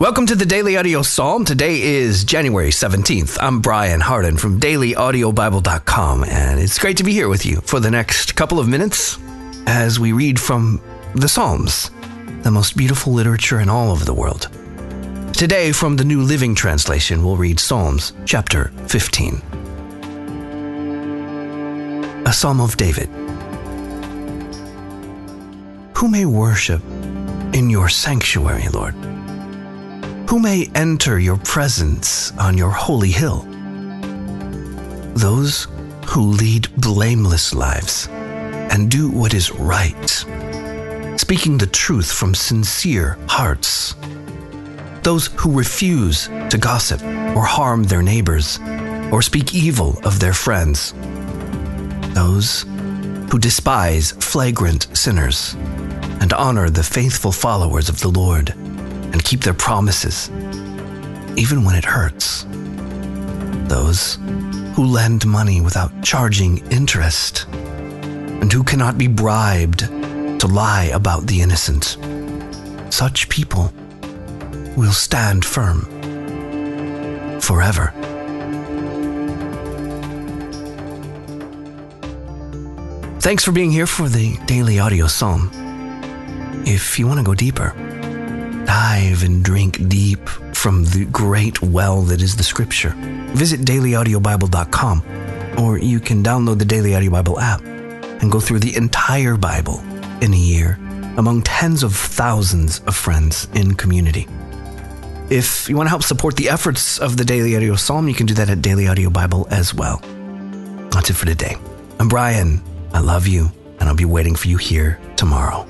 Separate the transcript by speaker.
Speaker 1: Welcome to the Daily Audio Psalm. Today is January 17th. I'm Brian Hardin from dailyaudiobible.com, and it's great to be here with you for the next couple of minutes as we read from the Psalms, the most beautiful literature in all of the world. Today, from the New Living Translation, we'll read Psalms chapter 15. A Psalm of David. Who may worship in your sanctuary, Lord? Who may enter your presence on your holy hill? Those who lead blameless lives and do what is right, speaking the truth from sincere hearts. Those who refuse to gossip or harm their neighbors or speak evil of their friends. Those who despise flagrant sinners and honor the faithful followers of the Lord and keep their promises, even when it hurts. Those who lend money without charging interest, and who cannot be bribed to lie about the innocent. Such people will stand firm forever. Thanks for being here for the Daily Audio Psalm. If you want to go deeper, dive and drink deep from the great well that is the scripture. Visit dailyaudiobible.com or you can download the Daily Audio Bible app and go through the entire Bible in a year among tens of thousands of friends in community. If you want to help support the efforts of the Daily Audio Psalm, you can do that at Daily Audio Bible as well. That's it for today. I'm Brian. I love you, and I'll be waiting for you here tomorrow.